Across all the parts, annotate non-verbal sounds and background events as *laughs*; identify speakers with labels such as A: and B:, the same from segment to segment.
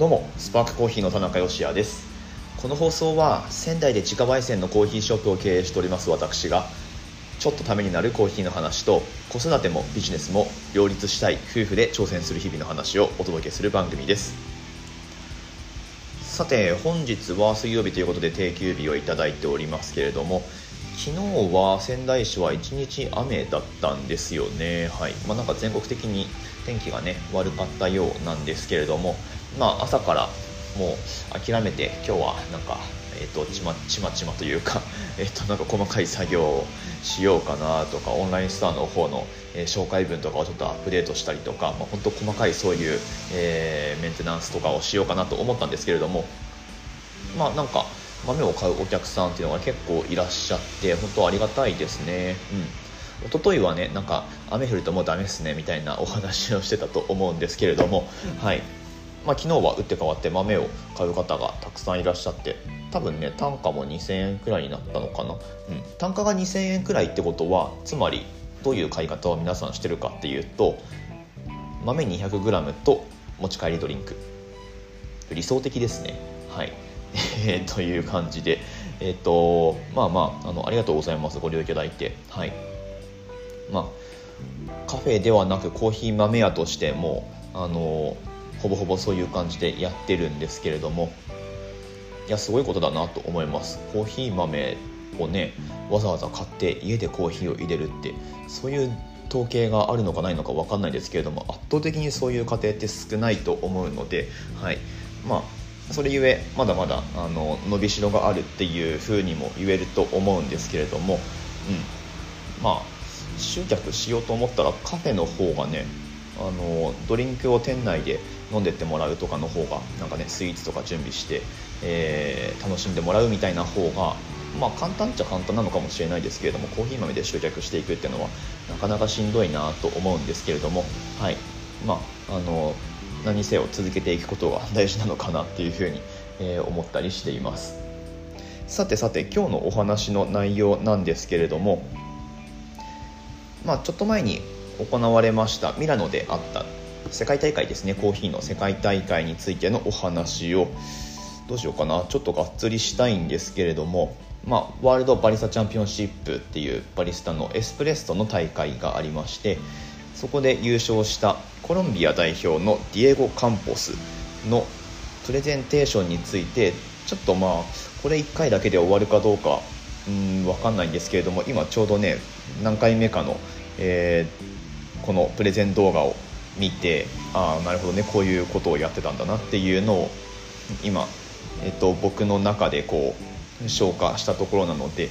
A: どうもスパークコーヒーの田中芳也です。この放送は仙台で自家焙煎のコーヒーショップを経営しております私がちょっとためになるコーヒーの話と子育てもビジネスも両立したい夫婦で挑戦する日々の話をお届けする番組です。さて本日は水曜日ということで定休日をいただいておりますけれども昨日は仙台市は1日雨だったんですよね、はい。まあ、なんか全国的に天気がね悪かったようなんですけれども、まあ、朝からもう諦めて今日はなんか、えーと、ちまちまちまというか、*laughs* えーと、なんか細かい作業をしようかなとかオンラインストアの方の、えー、紹介文とかをちょっとアップデートしたりとか、まあ、本当細かいそういう、えー、メンテナンスとかをしようかなと思ったんですけれどもまあなんか豆を買うお客さんっていうのが結構いらっしゃって本当ありがたいですね。うん。一昨日はねなんか雨降るともうダメですねみたいなお話をしてたと思うんですけれども、はい。まあ、昨日は打って変わって豆を買う方がたくさんいらっしゃって多分ね単価も2000円くらいになったのかな、うん、単価が2000円くらいってことはつまりどういう買い方を皆さんしてるかっていうと豆 200g と持ち帰りドリンク理想的ですねはい、*laughs* という感じで、えっ、ー、と、まあまあ、あの、ありがとうございます。ご利用いただいて。はい。まあ、カフェではなくコーヒー豆屋としても、あの、ほぼほぼそういう感じでやってるんですけれども、いや、すごいことだなと思います。コーヒー豆をね、わざわざ買って家でコーヒーを入れるって、そういう統計があるのかないのか分かんないですけれども圧倒的にそういう家庭って少ないと思うので、はいまあ、それゆえまだまだあの伸びしろがあるっていうふうにも言えると思うんですけれども、うん、まあ集客しようと思ったらカフェの方がねあのドリンクを店内で飲んでってもらうとかの方がなんかねスイーツとか準備して、えー、楽しんでもらうみたいな方がまあ簡単っちゃ簡単なのかもしれないですけれどもコーヒー豆で集客していくっていうのはなかなかしんどいなと思うんですけれどもはい。まああの何せよ続けていくことが大事なのかなっていうふうに、えー、思ったりしています。さてさて今日のお話の内容なんですけれどもまあちょっと前に行われましたミラノであった世界大会ですね。コーヒーの世界大会についてのお話をどうしようかな。ちょっとがっつりしたいんですけれどもまあ、ワールドバリスタチャンピオンシップっていうバリスタのエスプレッソの大会がありましてそこで優勝したコロンビア代表のディエゴ・カンポスのプレゼンテーションについてちょっとまあこれ1回だけで終わるかどうかうん分かんないんですけれども今ちょうどね何回目かの、えー、このプレゼン動画を見てああなるほどねこういうことをやってたんだなっていうのを今、えっと、僕の中でこう消化したところなので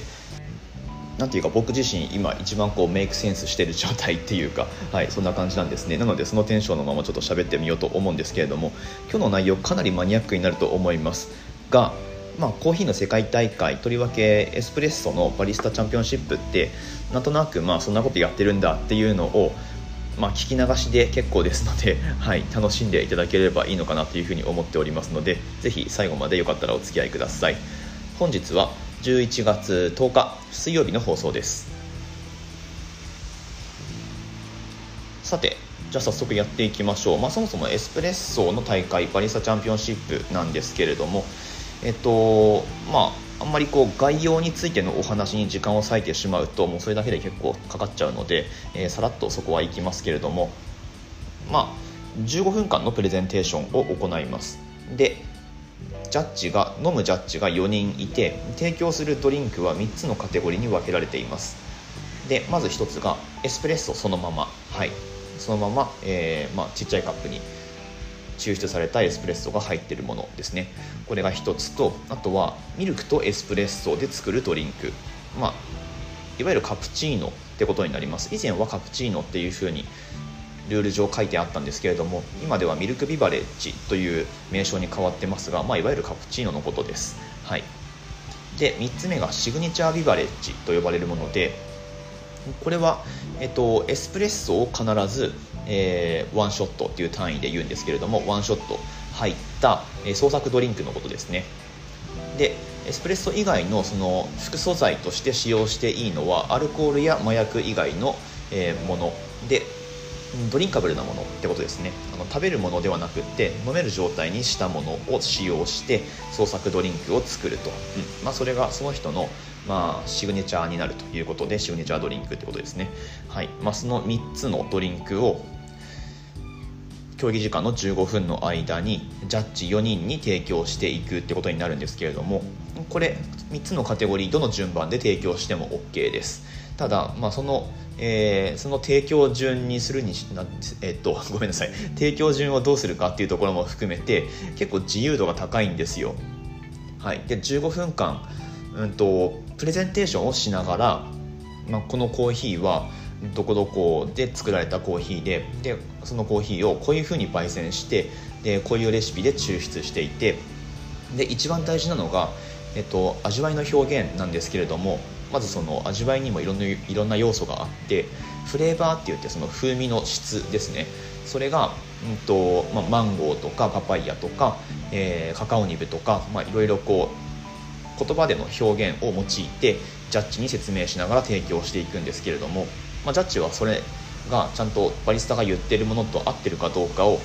A: なんていうか僕自身今一番こうメイクセンスしてる状態っていうか、*laughs* はい、そんな感じなんですね。なのでそのテンションのままちょっと喋ってみようと思うんですけれども今日の内容かなりマニアックになると思います。がまあ、コーヒーの世界大会とりわけエスプレッソのバリスタチャンピオンシップってなんとなくまあそんなことやってるんだっていうのをまあ、聞き流しで結構ですので、*laughs* はい、楽しんでいただければいいのかなというふうに思っておりますのでぜひ最後までよかったらお付き合いください。本日は11月10日水曜日の放送です。さてじゃあ早速やっていきましょう、まあ、そもそもエスプレッソの大会バリスタチャンピオンシップなんですけれどもえっとまああんまりこう概要についてのお話に時間を割いてしまうともうそれだけで結構かかっちゃうので、えー、さらっとそこはいきますけれどもまあ15分間のプレゼンテーションを行います。でジャッジが飲むジャッジが4人いて提供するドリンクは3つのカテゴリーに分けられています。でまず1つがエスプレッソそのまま。はい。そのまま、えー、まあ、ちっちゃいカップに抽出されたエスプレッソが入ってるものですね。これが1つとあとはミルクとエスプレッソで作るドリンク。まあいわゆるカプチーノってことになります。以前はカプチーノっていう風にルール上書いてあったんですけれども今ではミルクビバレッジという名称に変わってますが、まあ、いわゆるカプチーノのことです、はい、で3つ目がシグニチャービバレッジと呼ばれるものでこれは、えっと、エスプレッソを必ず、えー、ワンショットっていう単位で言うんですけれどもワンショット入った、えー、創作ドリンクのことですね。でエスプレッソ以外のその副素材として使用していいのはアルコールや麻薬以外の、えー、もの。でドリンカブルなものってことですね。あの食べるものではなくって飲める状態にしたものを使用して創作ドリンクを作ると、うん。まあ、それがその人の、まあ、シグネチャーになるということでシグネチャードリンクってことですね、はい。まあ、その3つのドリンクを競技時間の15分の間にジャッジ4人に提供していくってことになるんですけれどもこれ3つのカテゴリーどの順番で提供しても OK です。ただ、まあ、その、えー、その提供順にするにしな、えー、っと *laughs* ごめんなさい。提供順をどうするかっていうところも含めて結構自由度が高いんですよ。はい。で15分間、うんと、プレゼンテーションをしながら、まあ、このコーヒーはどこどこで作られたコーヒーででそのコーヒーをこういうふうに焙煎してでこういうレシピで抽出していてで一番大事なのが、えっと、味わいの表現なんですけれどもまずその味わいにもいろんないろんな要素があってフレーバーって言ってその風味の質ですね。それが、うんとまあ、マンゴーとかパパイヤとか、えー、カカオニブとか、まあ、いろいろこう言葉での表現を用いてジャッジに説明しながら提供していくんですけれども、まあ、ジャッジはそれがちゃんとバリスタが言ってるものと合ってるかどうかを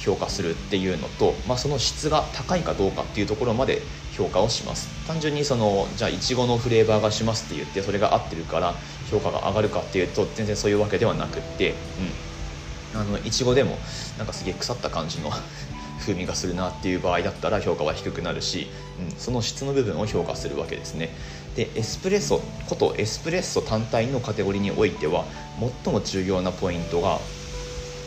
A: 評価するっていうのと、まあ、その質が高いかどうかっていうところまで評価をします。単純にそのじゃあいちごのフレーバーがしますって言ってそれが合ってるから評価が上がるかっていうと全然そういうわけではなくって、うん、あのいちごでもなんかすげえ腐った感じの風味がするなっていう場合だったら評価は低くなるし、うん、その質の部分を評価するわけですね。でエスプレッソことエスプレッソ単体のカテゴリーにおいては最も重要なポイントが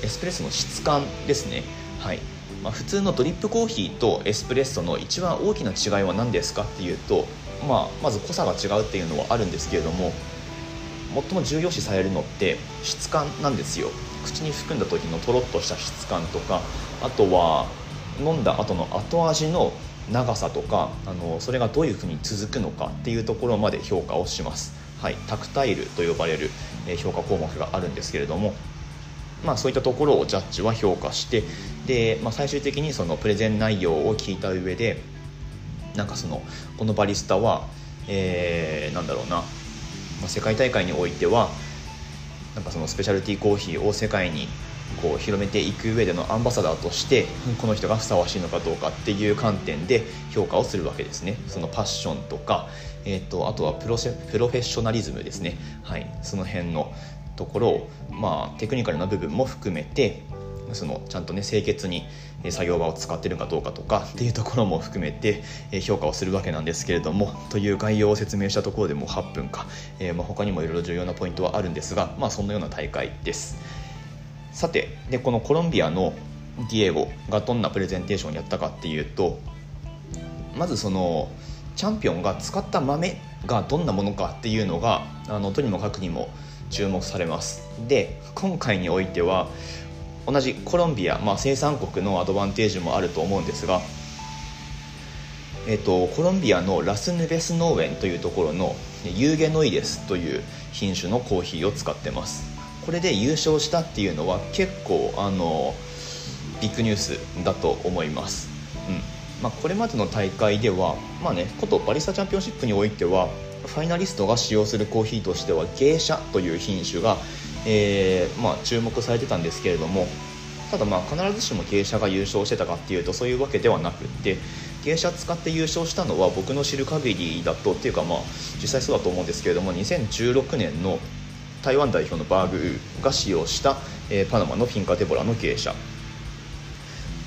A: エスプレッソの質感ですね。はい。まあ、普通のドリップコーヒーとエスプレッソの一番大きな違いは何ですかっていうと、まあ、まず濃さが違うっていうのはあるんですけれども最も重要視されるのって質感なんですよ。口に含んだ時のとろっとした質感とかあとは飲んだ後の後味の長さとかあのそれがどういうふうに続くのかっていうところまで評価をします、はい、タクタイルと呼ばれる評価項目があるんですけれどもまあ、そういったところをジャッジは評価してで、まあ、最終的にそのプレゼン内容を聞いた上でなんかそのこのバリスタは、えー、なんだろうな、まあ、世界大会においてはなんかそのスペシャルティーコーヒーを世界にこう広めていく上でのアンバサダーとしてこの人がふさわしいのかどうかっていう観点で評価をするわけですね。そのパッションとか、えーと、あとはプロプロフェッショナリズムですね。はい。その辺のところを、まあ、テクニカルな部分も含めてそのちゃんとね清潔に作業場を使ってるかどうかとかっていうところも含めて評価をするわけなんですけれどもという概要を説明したところでも8分か、えー、まあ他にもいろいろ重要なポイントはあるんですがまあそんなような大会です。さてでこのコロンビアのディエゴがどんなプレゼンテーションをやったかっていうとまずそのチャンピオンが使った豆がどんなものかっていうのがあのとにもかくにも注目されます。で今回においては同じコロンビア、まあ、生産国のアドバンテージもあると思うんですが、えーと、コロンビアのラスヌベス農園というところのユーゲノイデスという品種のコーヒーを使ってます。これで優勝したっていうのは結構あのビッグニュースだと思います、うん。まあ、これまでの大会では、まあね、ことバリスタチャンピオンシップにおいてはファイナリストが使用するコーヒーとしては芸者という品種が、えー、まあ、注目されてたんですけれどもただまあ必ずしも芸者が優勝してたかっていうとそういうわけではなくって芸者使って優勝したのは僕の知る限りだとっていうかまあ実際そうだと思うんですけれども2016年の台湾代表のバーグーが使用した、えー、パナマのフィンカテボラの芸者。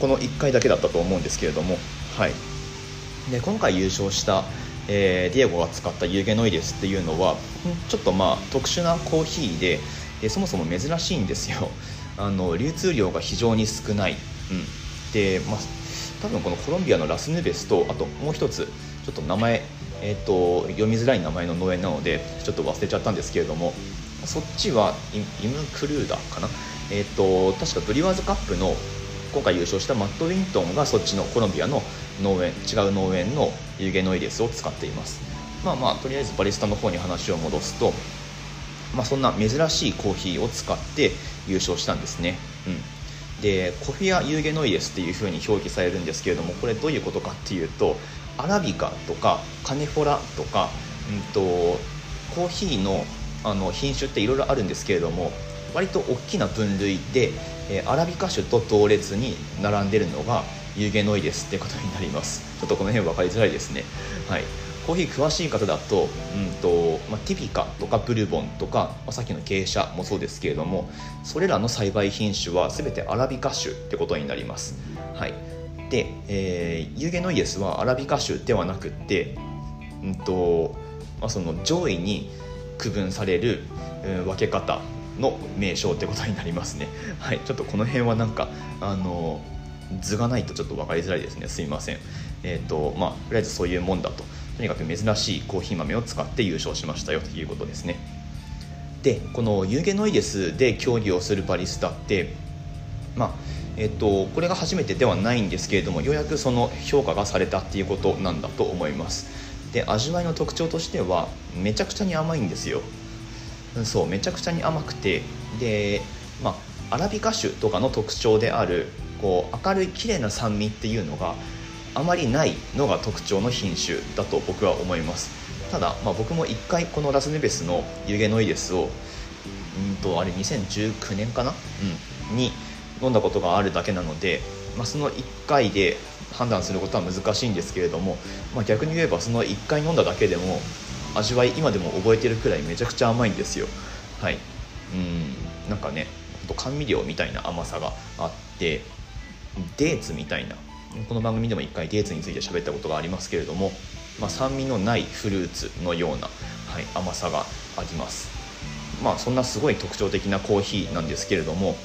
A: この1回だけだったと思うんですけれどもはい。で今回優勝したえー、ディエゴが使ったユーゲノイデスっていうのはちょっとまあ特殊なコーヒーででそもそも珍しいんですよ。*laughs* あの流通量が非常に少ない、うん、で、まあ、多分このコロンビアのラスヌベスとあともう一つちょっと名前、えーと、読みづらい名前の農園なのでちょっと忘れちゃったんですけれどもそっちはイムクルーダーかな？えっ、ー、と確かブリワーズカップの今回優勝したマット・ウィントンがそっちのコロンビアの農園違う農園の有ゲノイデスを使っています。まあまあとりあえずバリスタの方に話を戻すと、まあ、そんな珍しいコーヒーを使って優勝したんですね、うん、でコフィア・ユーゲノイデスっていうふうに表記されるんですけれどもこれどういうことかっていうとアラビカとかカネフォラとか、うんと、コーヒーのあの品種っていろいろあるんですけれども割と大きな分類で、えー、アラビカ種と同列に並んでるのがユーゲノイデスってことになります。ちょっとこの辺分かりづらいですね。はい。コーヒー詳しい方だと,、うんとまあ、ティピカとかブルボンとか、まあ、さっきの傾斜もそうですけれどもそれらの栽培品種は全てアラビカ種ってことになります、はい、で、えー、ユーゲノイエスはアラビカ種ではなくって、うんとまあ、その上位に区分される、うん、分け方の名称ってことになりますね。*laughs* はいちょっとこの辺はなんかあの図がないとちょっと分かりづらいですね。すいません。えっ、ー、とまあとりあえずそういうもんだと。とにかく珍しいコーヒー豆を使って優勝しましたよということですね。でこのユーゲノイデスで競技をするバリスタってまあえっと、これが初めてではないんですけれどもようやくその評価がされたっていうことなんだと思います。で味わいの特徴としてはめちゃくちゃに甘いんですよ。そうめちゃくちゃに甘くて。でまあアラビカ種とかの特徴であるこう明るい綺麗な酸味っていうのがあまりないのが特徴の品種だと僕は思います。ただ、まあ、僕も1回このラスネベスのユゲノイデスをうんとあれ2019年かな、うん、に飲んだことがあるだけなので、まあ、その1回で判断することは難しいんですけれども、まあ、逆に言えばその1回飲んだだけでも味わい今でも覚えてるくらいめちゃくちゃ甘いんですよ。はい。うん。なんかね甘味料みたいな甘さがあってデーツみたいな。この番組でも1回デーツについて喋ったことがありますけれども、まあ、酸味のないフルーツのような、はい、甘さがあります。まあそんなすごい特徴的なコーヒーなんですけれども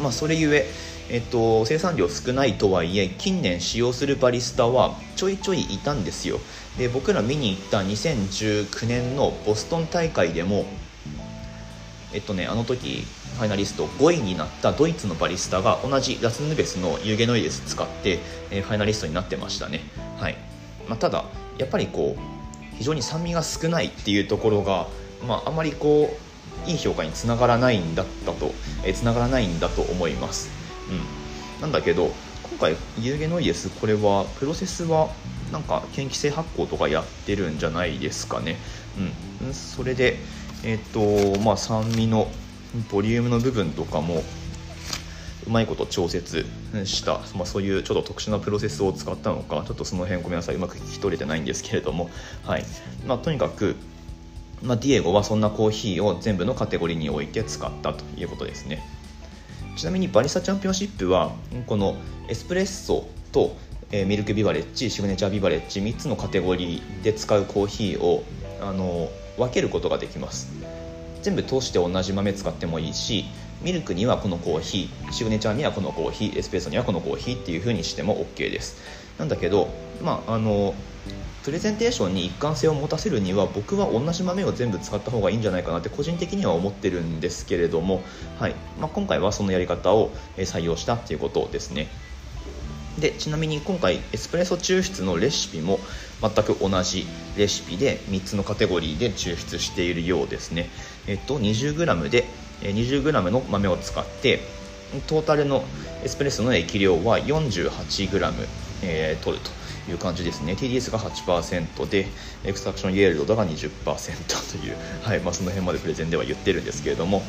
A: まあそれゆええっと、生産量少ないとはいえ近年使用するバリスタはちょいちょいいたんですよ。で僕ら見に行った2019年のボストン大会でもえっとねあの時ファイナリスト5位になったドイツのバリスタが同じラスヌベスのユーゲノイデス使って、えー、ファイナリストになってましたね、はい。まあ、ただやっぱりこう非常に酸味が少ないっていうところが、まあ、あまりこういい評価につながらないんだったとえー、つながらないんだと思います、うん、なんだけど今回ユーゲノイデスこれはプロセスはなんか嫌気性発酵とかやってるんじゃないですかね、うん、それでえっ、とまあ酸味のボリュームの部分とかもうまいこと調節した、まあ、そういうちょっと特殊なプロセスを使ったのかちょっとその辺ごめんなさいうまく聞き取れてないんですけれども、はい。まあ、とにかく、まあ、ディエゴはそんなコーヒーを全部のカテゴリーに置いて使ったということですね。ちなみにバリスタチャンピオンシップはこのエスプレッソとミルクビバレッジシグネチャービバレッジ3つのカテゴリーで使うコーヒーをあの分けることができます。全部通して同じ豆使ってもいいしミルクにはこのコーヒーシグネチャーにはこのコーヒーエスペーソにはこのコーヒーっていう風にしても OK です。なんだけどまああのプレゼンテーションに一貫性を持たせるには僕は同じ豆を全部使った方がいいんじゃないかなって個人的には思ってるんですけれども、はい。まあ、今回はそのやり方を採用したっていうことですね。でちなみに今回エスプレッソ抽出のレシピも全く同じレシピで3つのカテゴリーで抽出しているようですね。えっと 20g で 20g の豆を使ってトータルのエスプレッソの液量は 48g、えー、取ると。いう感じですね。TDS が8%でエクストラクションイエルドが20%という、はい。まあ、その辺までプレゼンでは言ってるんですけれども。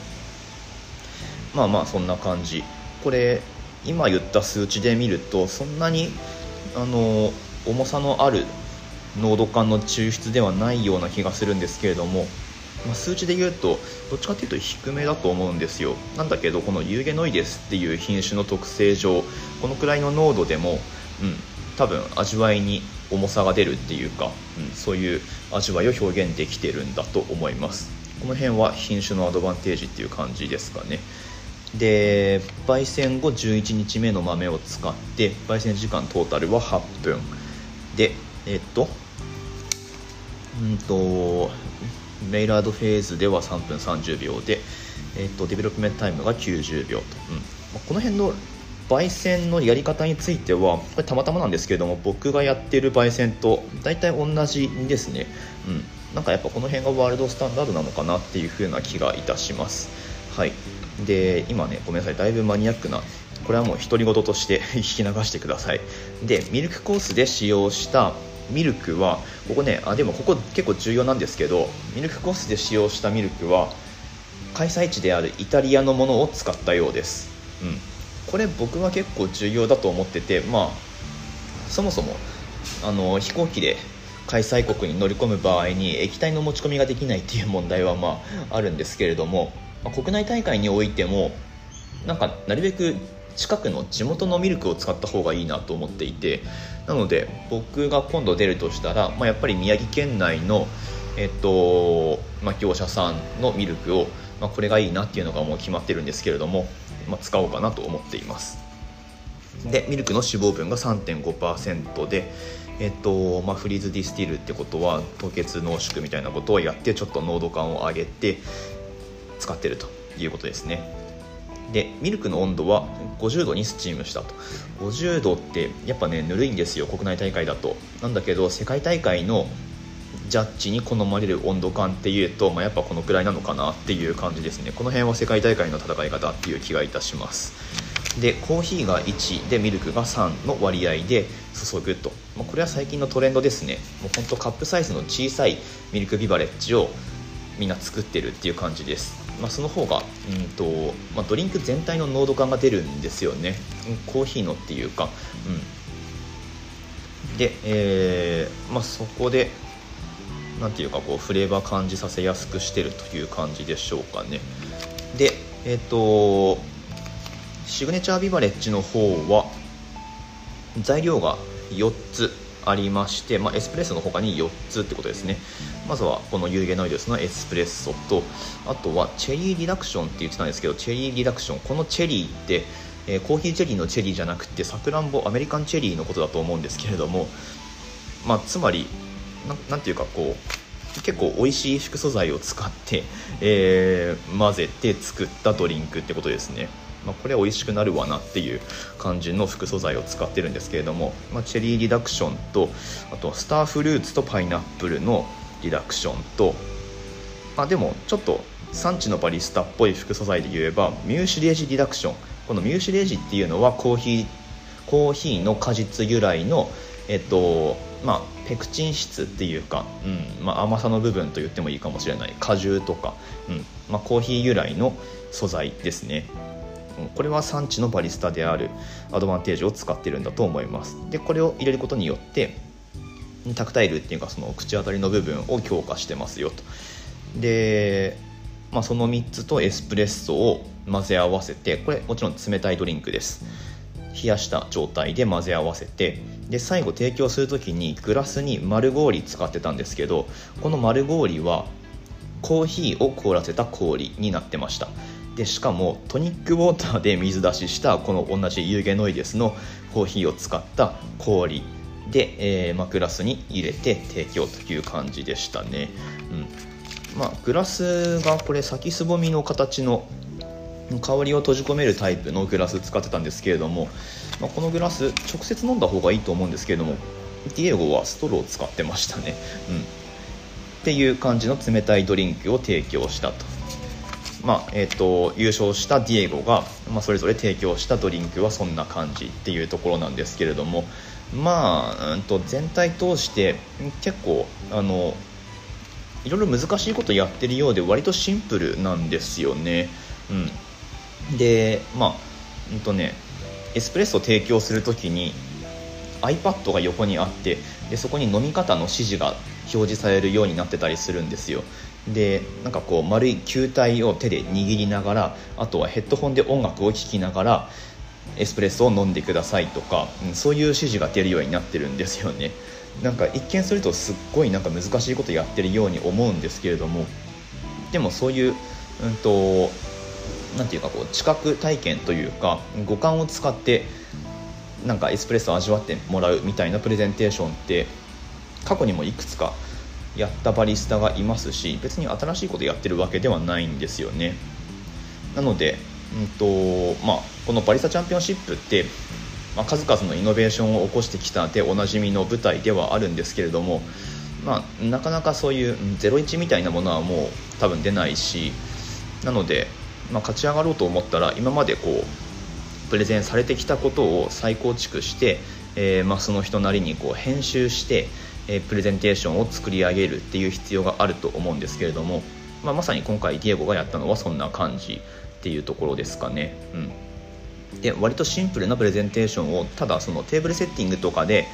A: まあまあそんな感じ。これ今言った数値で見るとそんなにあの重さのある濃度感の抽出ではないような気がするんですけれども、まあ、数値で言うとどっちかっていうと低めだと思うんですよ。なんだけどこのユーゲノイデスっていう品種の特性上このくらいの濃度でも、うん、多分味わいに重さが出るっていうか、うん、そういう味わいを表現できてるんだと思います。この辺は品種のアドバンテージっていう感じですかね。で焙煎後11日目の豆を使って焙煎時間トータルは8分。でえっとうんとメイラードフェーズでは3分30秒で、えっと、 development time が90秒と、うん、この辺の焙煎のやり方についてはこれたまたまなんですけれども僕がやってる焙煎と大体同じですね、うん、なんかやっぱこの辺がワールドスタンダードなのかなっていう風な気がいたします。はい。で今ねごめんなさい。だいぶマニアックなこれはもう独り言として *laughs* 聞き流してください。でミルクコースで使用したミルクはここねあでもここ結構重要なんですけどミルクコースで使用したミルクは開催地であるイタリアのものを使ったようです、うん、これ僕は結構重要だと思っててまあそもそもあの飛行機で開催国に乗り込む場合に液体の持ち込みができないっていう問題はまああるんですけれども、まあ、国内大会においてもなんかなるべく近くの地元のミルクを使った方がいいなと思っていてなので僕が今度出るとしたら、まあ、やっぱり宮城県内の、えっとまあ、業者さんのミルクを、まあ、これがいいなっていうのがもう決まってるんですけれども、まあ、使おうかなと思っています。でミルクの脂肪分が3.5%でえっとまあ、フリーズディスティールってことは凍結濃縮みたいなことをやってちょっと濃度感を上げて使ってるということですね。でミルクの温度は50度にスチームしたと。50度ってやっぱねぬるいんですよ国内大会だと。なんだけど世界大会のジャッジに好まれる温度感っていうと、まあ、やっぱこのくらいなのかなっていう感じですね。この辺は世界大会の戦い方っていう気がいたします。でコーヒーが1でミルクが3の割合で注ぐと、まあ、これは最近のトレンドですね。もうほんとカップサイズの小さいミルクビバレッジをみんな作ってるっていう感じです、まあ、その方がうんと、まあ、ドリンク全体の濃度感が出るんですよね。コーヒーのっていうか。うん。で、えーまあ、そこでなんていうかこうフレーバー感じさせやすくしてるという感じでしょうかね。でえっ、ー、とシグネチャービバレッジの方は材料が4つありまして、まあ、エスプレッソの他に4つってことですね。まずはこのユーゲノイドスのエスプレッソとあとはチェリーリダクションって言ってたんですけどチェリーリダクション。このチェリーって、え、コーヒーチェリーのチェリーじゃなくてさくらんぼアメリカンチェリーのことだと思うんですけれども、まあ、つまりなんていうかこう結構美味しい副素材を使って、えー、混ぜて作ったドリンクってことですね。まあ、これ美味しくなるわなっていう感じの副素材を使ってるんですけれども、まあ、チェリーリダクションとあとスターフルーツとパイナップルのリダクションとまあでもちょっと産地のバリスタっぽい副素材で言えばミューシレージリダクション。このミューシレージっていうのはコーヒーコーヒーの果実由来のえっとまあ、ペクチン質っていうか、うんまあ、甘さの部分と言ってもいいかもしれない。果汁とか、うんまあ、コーヒー由来の素材ですね。これは産地のバリスタであるアドバンテージを使ってるんだと思います。でこれを入れることによってタクタイルっていうかその口当たりの部分を強化してますよと。で、まあ、その3つとエスプレッソを混ぜ合わせてこれもちろん冷たいドリンクです。冷やした状態で混ぜ合わせてで最後提供する時にグラスに丸氷使ってたんですけどこの丸氷はコーヒーを凍らせた氷になってました。でしかもトニックウォーターで水出ししたこの同じユーゲノイデスのコーヒーを使った氷で、えーまあ、グラスに入れて提供という感じでしたね、うん。まあ、グラスがこれ先すぼみの形の香りを閉じ込めるタイプのグラス使ってたんですけれども、まあ、このグラス直接飲んだ方がいいと思うんですけれどもディエゴはストローを使ってましたね、うん、っていう感じの冷たいドリンクを提供したと。まあえーと、優勝したディエゴが、まあ、それぞれ提供したドリンクはそんな感じっていうところなんですけれどもまあ、うんと、全体通して結構あのいろいろ難しいことやってるようで割とシンプルなんですよね。うん、でまあうんとねエスプレッソを提供する時に iPad が横にあってでそこに飲み方の指示が表示されるようになってたりするんですよ。でなんかこう丸い球体を手で握りながらあとはヘッドホンで音楽を聴きながらエスプレッソを飲んでくださいとか、うん、そういう指示が出るようになってるんですよね。なんか一見するとすっごいなんか難しいことやってるように思うんですけれどもでもそういううんとんていうかこう知覚体験というか五感を使ってなんかエスプレッソを味わってもらうみたいなプレゼンテーションって過去にもいくつかやったバリスタがいますし別に新しいことやってるわけではないんですよね。なので、うんとまあ、このバリスタチャンピオンシップって、まあ、数々のイノベーションを起こしてきたでおなじみの舞台ではあるんですけれども、まあ、なかなかそういう01みたいなものはもう多分出ないしなので、まあ、勝ち上がろうと思ったら今までこうプレゼンされてきたことを再構築して、えー、まあ、その人なりにこう編集してえプレゼンテーションを作り上げるっていう必要があると思うんですけれどもまあ、まさに今回ディエゴがやったのはそんな感じっていうところですかね。うんで割とシンプルなプレゼンテーションをただそのテーブルセッティングとかで、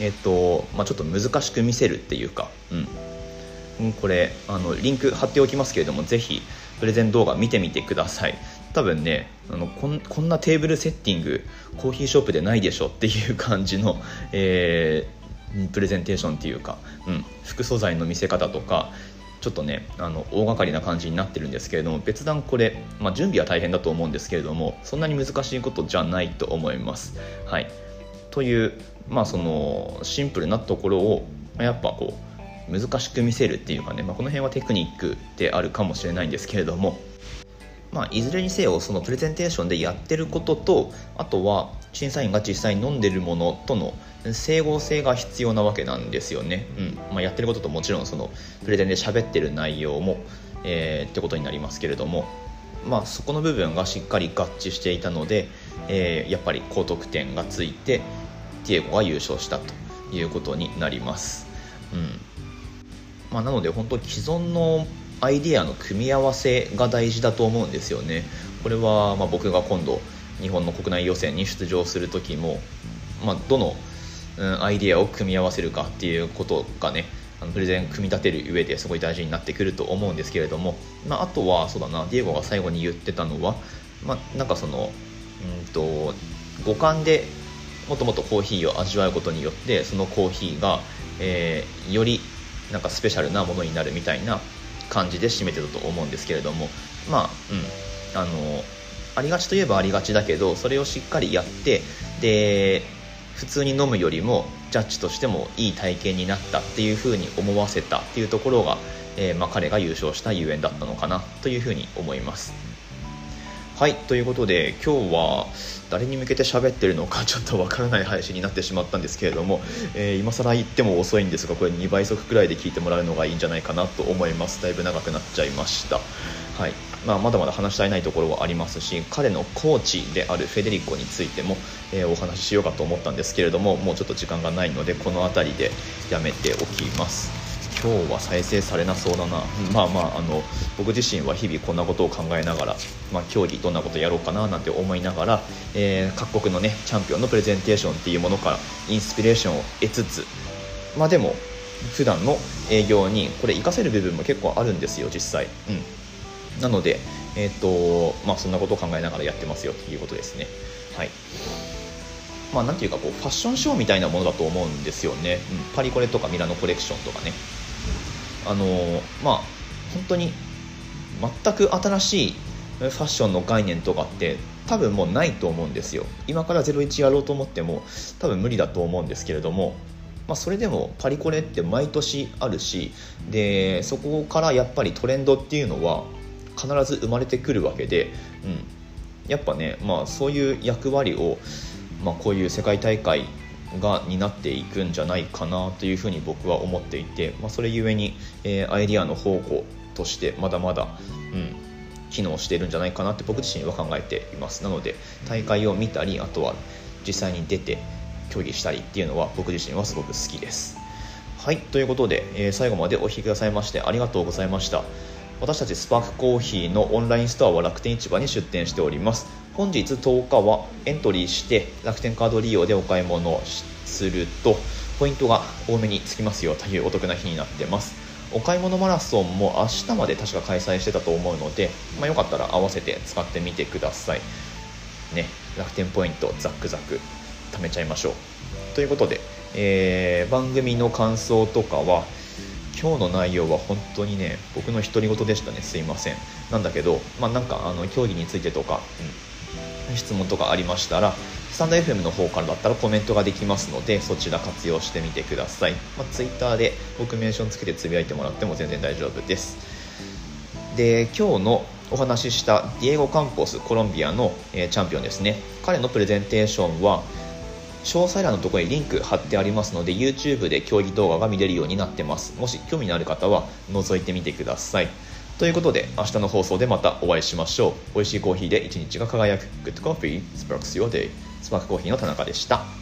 A: えっとまあ、ちょっと難しく見せるっていうか、うん、これあのリンク貼っておきますけれどもぜひプレゼン動画見てみてください多分ねあのこんこんなテーブルセッティングコーヒーショップでないでしょっていう感じの、えー、プレゼンテーションっていうか、うん、副素材の見せ方とかちょっとねあの大掛かりな感じになってるんですけれども別段これ、まあ、準備は大変だと思うんですけれどもそんなに難しいことじゃないと思います。はい、という、まあ、そのシンプルなところをやっぱこう難しく見せるっていうかね、まあ、この辺はテクニックであるかもしれないんですけれども、まあ、いずれにせよそのプレゼンテーションでやってることとあとは審査員が実際に飲んでるものとの整合性が必要なわけなんですよね、うん。まあ、やってることともちろんそのプレゼンで喋ってる内容も、えー、ってことになりますけれども、まあ、そこの部分がしっかり合致していたので、えー、やっぱり高得点がついてディエゴが優勝したということになります、うん。まあ、なので本当既存のアイディアの組み合わせが大事だと思うんですよね。これはま僕が今度日本の国内予選に出場する時も、まあ、どの、アイディアを組み合わせるかっていうことがねあのプレゼン組み立てる上ですごい大事になってくると思うんですけれども、まあ、あとはそうだなディエゴが最後に言ってたのは、まあ、なんかそのうんと五感でもっともっとコーヒーを味わうことによってそのコーヒーが、えー、よりなんかスペシャルなものになるみたいな感じで締めてたと思うんですけれどもまあうん。あのありがちといえばありがちだけどそれをしっかりやってで普通に飲むよりもジャッジとしてもいい体験になったっていうふうに思わせたっていうところが、えー、まあ、彼が優勝したゆえんだったのかなというふうに思います。はいということで今日は誰に向けて喋ってるのか *laughs* ちょっとわからない配信になってしまったんですけれども、えー、今更言っても遅いんですがこれ2倍速くらいで聞いてもらうのがいいんじゃないかなと思います。だいぶ長くなっちゃいました。はい。まあ、まだまだ話し足りないところはありますし彼のコーチであるフェデリコについても、えー、お話ししようかと思ったんですけれどももうちょっと時間がないのでこの辺りでやめておきます。今日は再生されなそうだな。まあまああの僕自身は日々こんなことを考えながら、まあ、競技どんなことやろうかななんて思いながら、えー、各国のねチャンピオンのプレゼンテーションっていうものからインスピレーションを得つつまあでも普段の営業にこれ活かせる部分も結構あるんですよ実際。うん。なので、えーとまあ、そんなことを考えながらやってますよということですね。はい。まあ、なんていうかこうファッションショーみたいなものだと思うんですよね、うん、パリコレとかミラノコレクションとかね。あの、まあ本当に全く新しいファッションの概念とかって多分もうないと思うんですよ。今から01やろうと思っても多分無理だと思うんですけれども、まあ、それでもパリコレって毎年あるしでそこからやっぱりトレンドっていうのは必ず生まれてくるわけで、うん、やっぱね、まあ、そういう役割を、まあ、こういう世界大会が担っていくんじゃないかなというふうに僕は思っていて、まあ、それゆえに、えー、アイディアの宝庫としてまだまだ、うん、機能しているんじゃないかなって僕自身は考えています。なので大会を見たりあとは実際に出て競技したりっていうのは僕自身はすごく好きです。はいということで、えー、最後までお聴きくださいましてありがとうございました。私たちスパークコーヒーのオンラインストアは楽天市場に出店しております。本日10日はエントリーして楽天カード利用でお買い物をするとポイントが多めにつきますよというお得な日になってます。お買い物マラソンも明日まで確か開催してたと思うので、まあ、よかったら合わせて使ってみてください。ね楽天ポイントザックザク貯めちゃいましょう。ということで、えー、番組の感想とかは今日の内容は本当にね僕の独り言でしたね。すいません。なんだけどまあなんかあの競技についてとか、うん、質問とかありましたらスタンド FM の方からだったらコメントができますのでそちら活用してみてください、まあ、Twitter で僕メンションつけてつぶやいてもらっても全然大丈夫です。で今日のお話ししたディエゴ・カンポスコロンビアの、えー、チャンピオンですね。彼のプレゼンテーションは詳細欄のところにリンク貼ってありますので YouTube で競技動画が見れるようになってます。もし興味のある方は覗いてみてください。ということで明日の放送でまたお会いしましょう。美味しいコーヒーで一日が輝く。Good Coffee Sparks Your Day スパークコーヒーの田中でした。